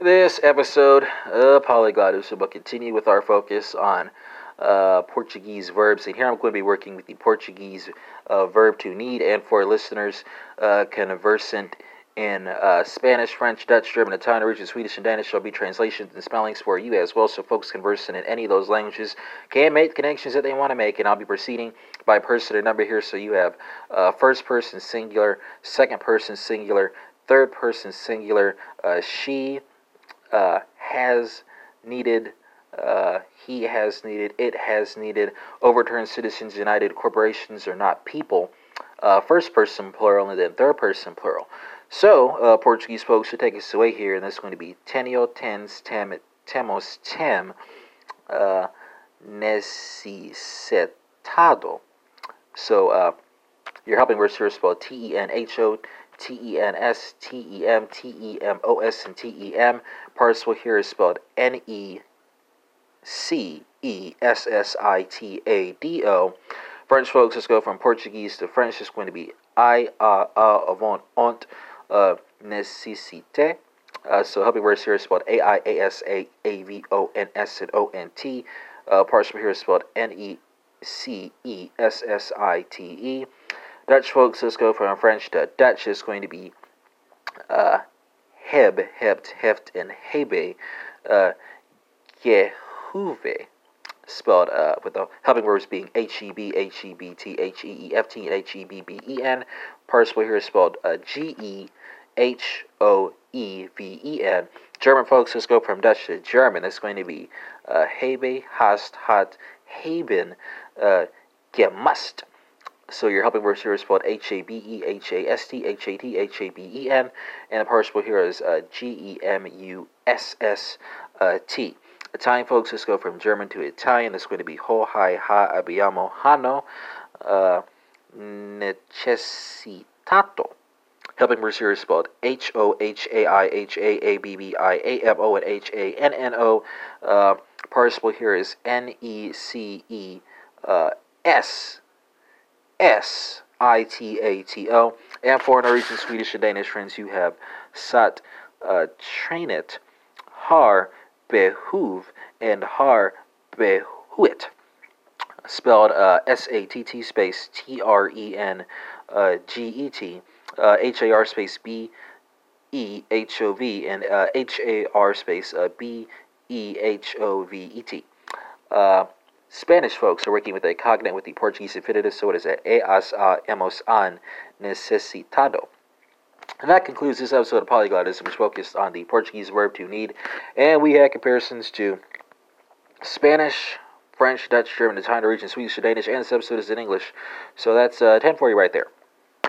This episode of Polyglot will continue with our focus on uh, Portuguese verbs, and here I'm going to be working with the Portuguese uh, verb to need, and for listeners uh, conversant in uh, Spanish, French, Dutch, German, Italian, Norwegian, Swedish, and Danish there'll be translations and spellings for you as well. So folks conversant in any of those languages can make connections that they want to make, and I'll be proceeding by person or number here. So you have uh, first person singular, second person singular, third person singular, uh, she uh, has needed. Uh, he has needed, it has needed, overturned Citizens United corporations are not people, uh, first person plural, and then third person plural. So, uh, Portuguese folks should take us away here, and that's going to be tenio, tens, tem, temos, tem, uh, necessitado. So, uh, your helping is spelled T E N H O T E N S T E M T E M O S and T E M. Participle here is spelled N E C E S S I T A D O. French folks, let's go from Portuguese to French. It's going to be I, a, a, avant, ont uh, necessite. Uh, so helping words here is spelled A I A S A A V O N S and O N T. Uh, here is spelled N E C E S S I T E. Dutch folks, let's go from French to Dutch. It's going to be uh, heb, hebt, heft, and hebe. Uh, spelled uh, with the helping verbs being H E B H E B T H E E F T and H E B B E N. Participle here is spelled uh, G E H O E V E N. German folks, let's go from Dutch to German. It's going to be uh, Hebe, Hast, Hat, Haben, uh, Gemust. So your helping words here is spelled H A B E H A S T H A T H A B E N, and the participle here is uh, G E M U S S uh, Italian folks, let's go from German to Italian. It's going to be Ho, Hi, Ha, Abbiamo, Hanno, uh, Necessitato. Helping words here is spelled H O H A I H A A B B I A M O and H A N N O. Uh, participle here is N E C E uh, S S I T A T O. And for Norwegian, Swedish, and Danish friends, you have Sat uh, Trainet, Har Behuv, and Har Behuit. Spelled uh, S A T T space T R E N uh, G E T, uh, H A R space B E H O V, and uh, H A R space B E H O V E T. Uh, Spanish folks are working with a cognate with the Portuguese infinitive, so it is a as hemos an necesitado. And that concludes this episode of Polyglotism, which focused on the Portuguese verb to need, and we had comparisons to Spanish, French, Dutch, German, Italian, Norwegian, Swedish, Danish, and this episode is in English. So that's uh, 10 for you right there.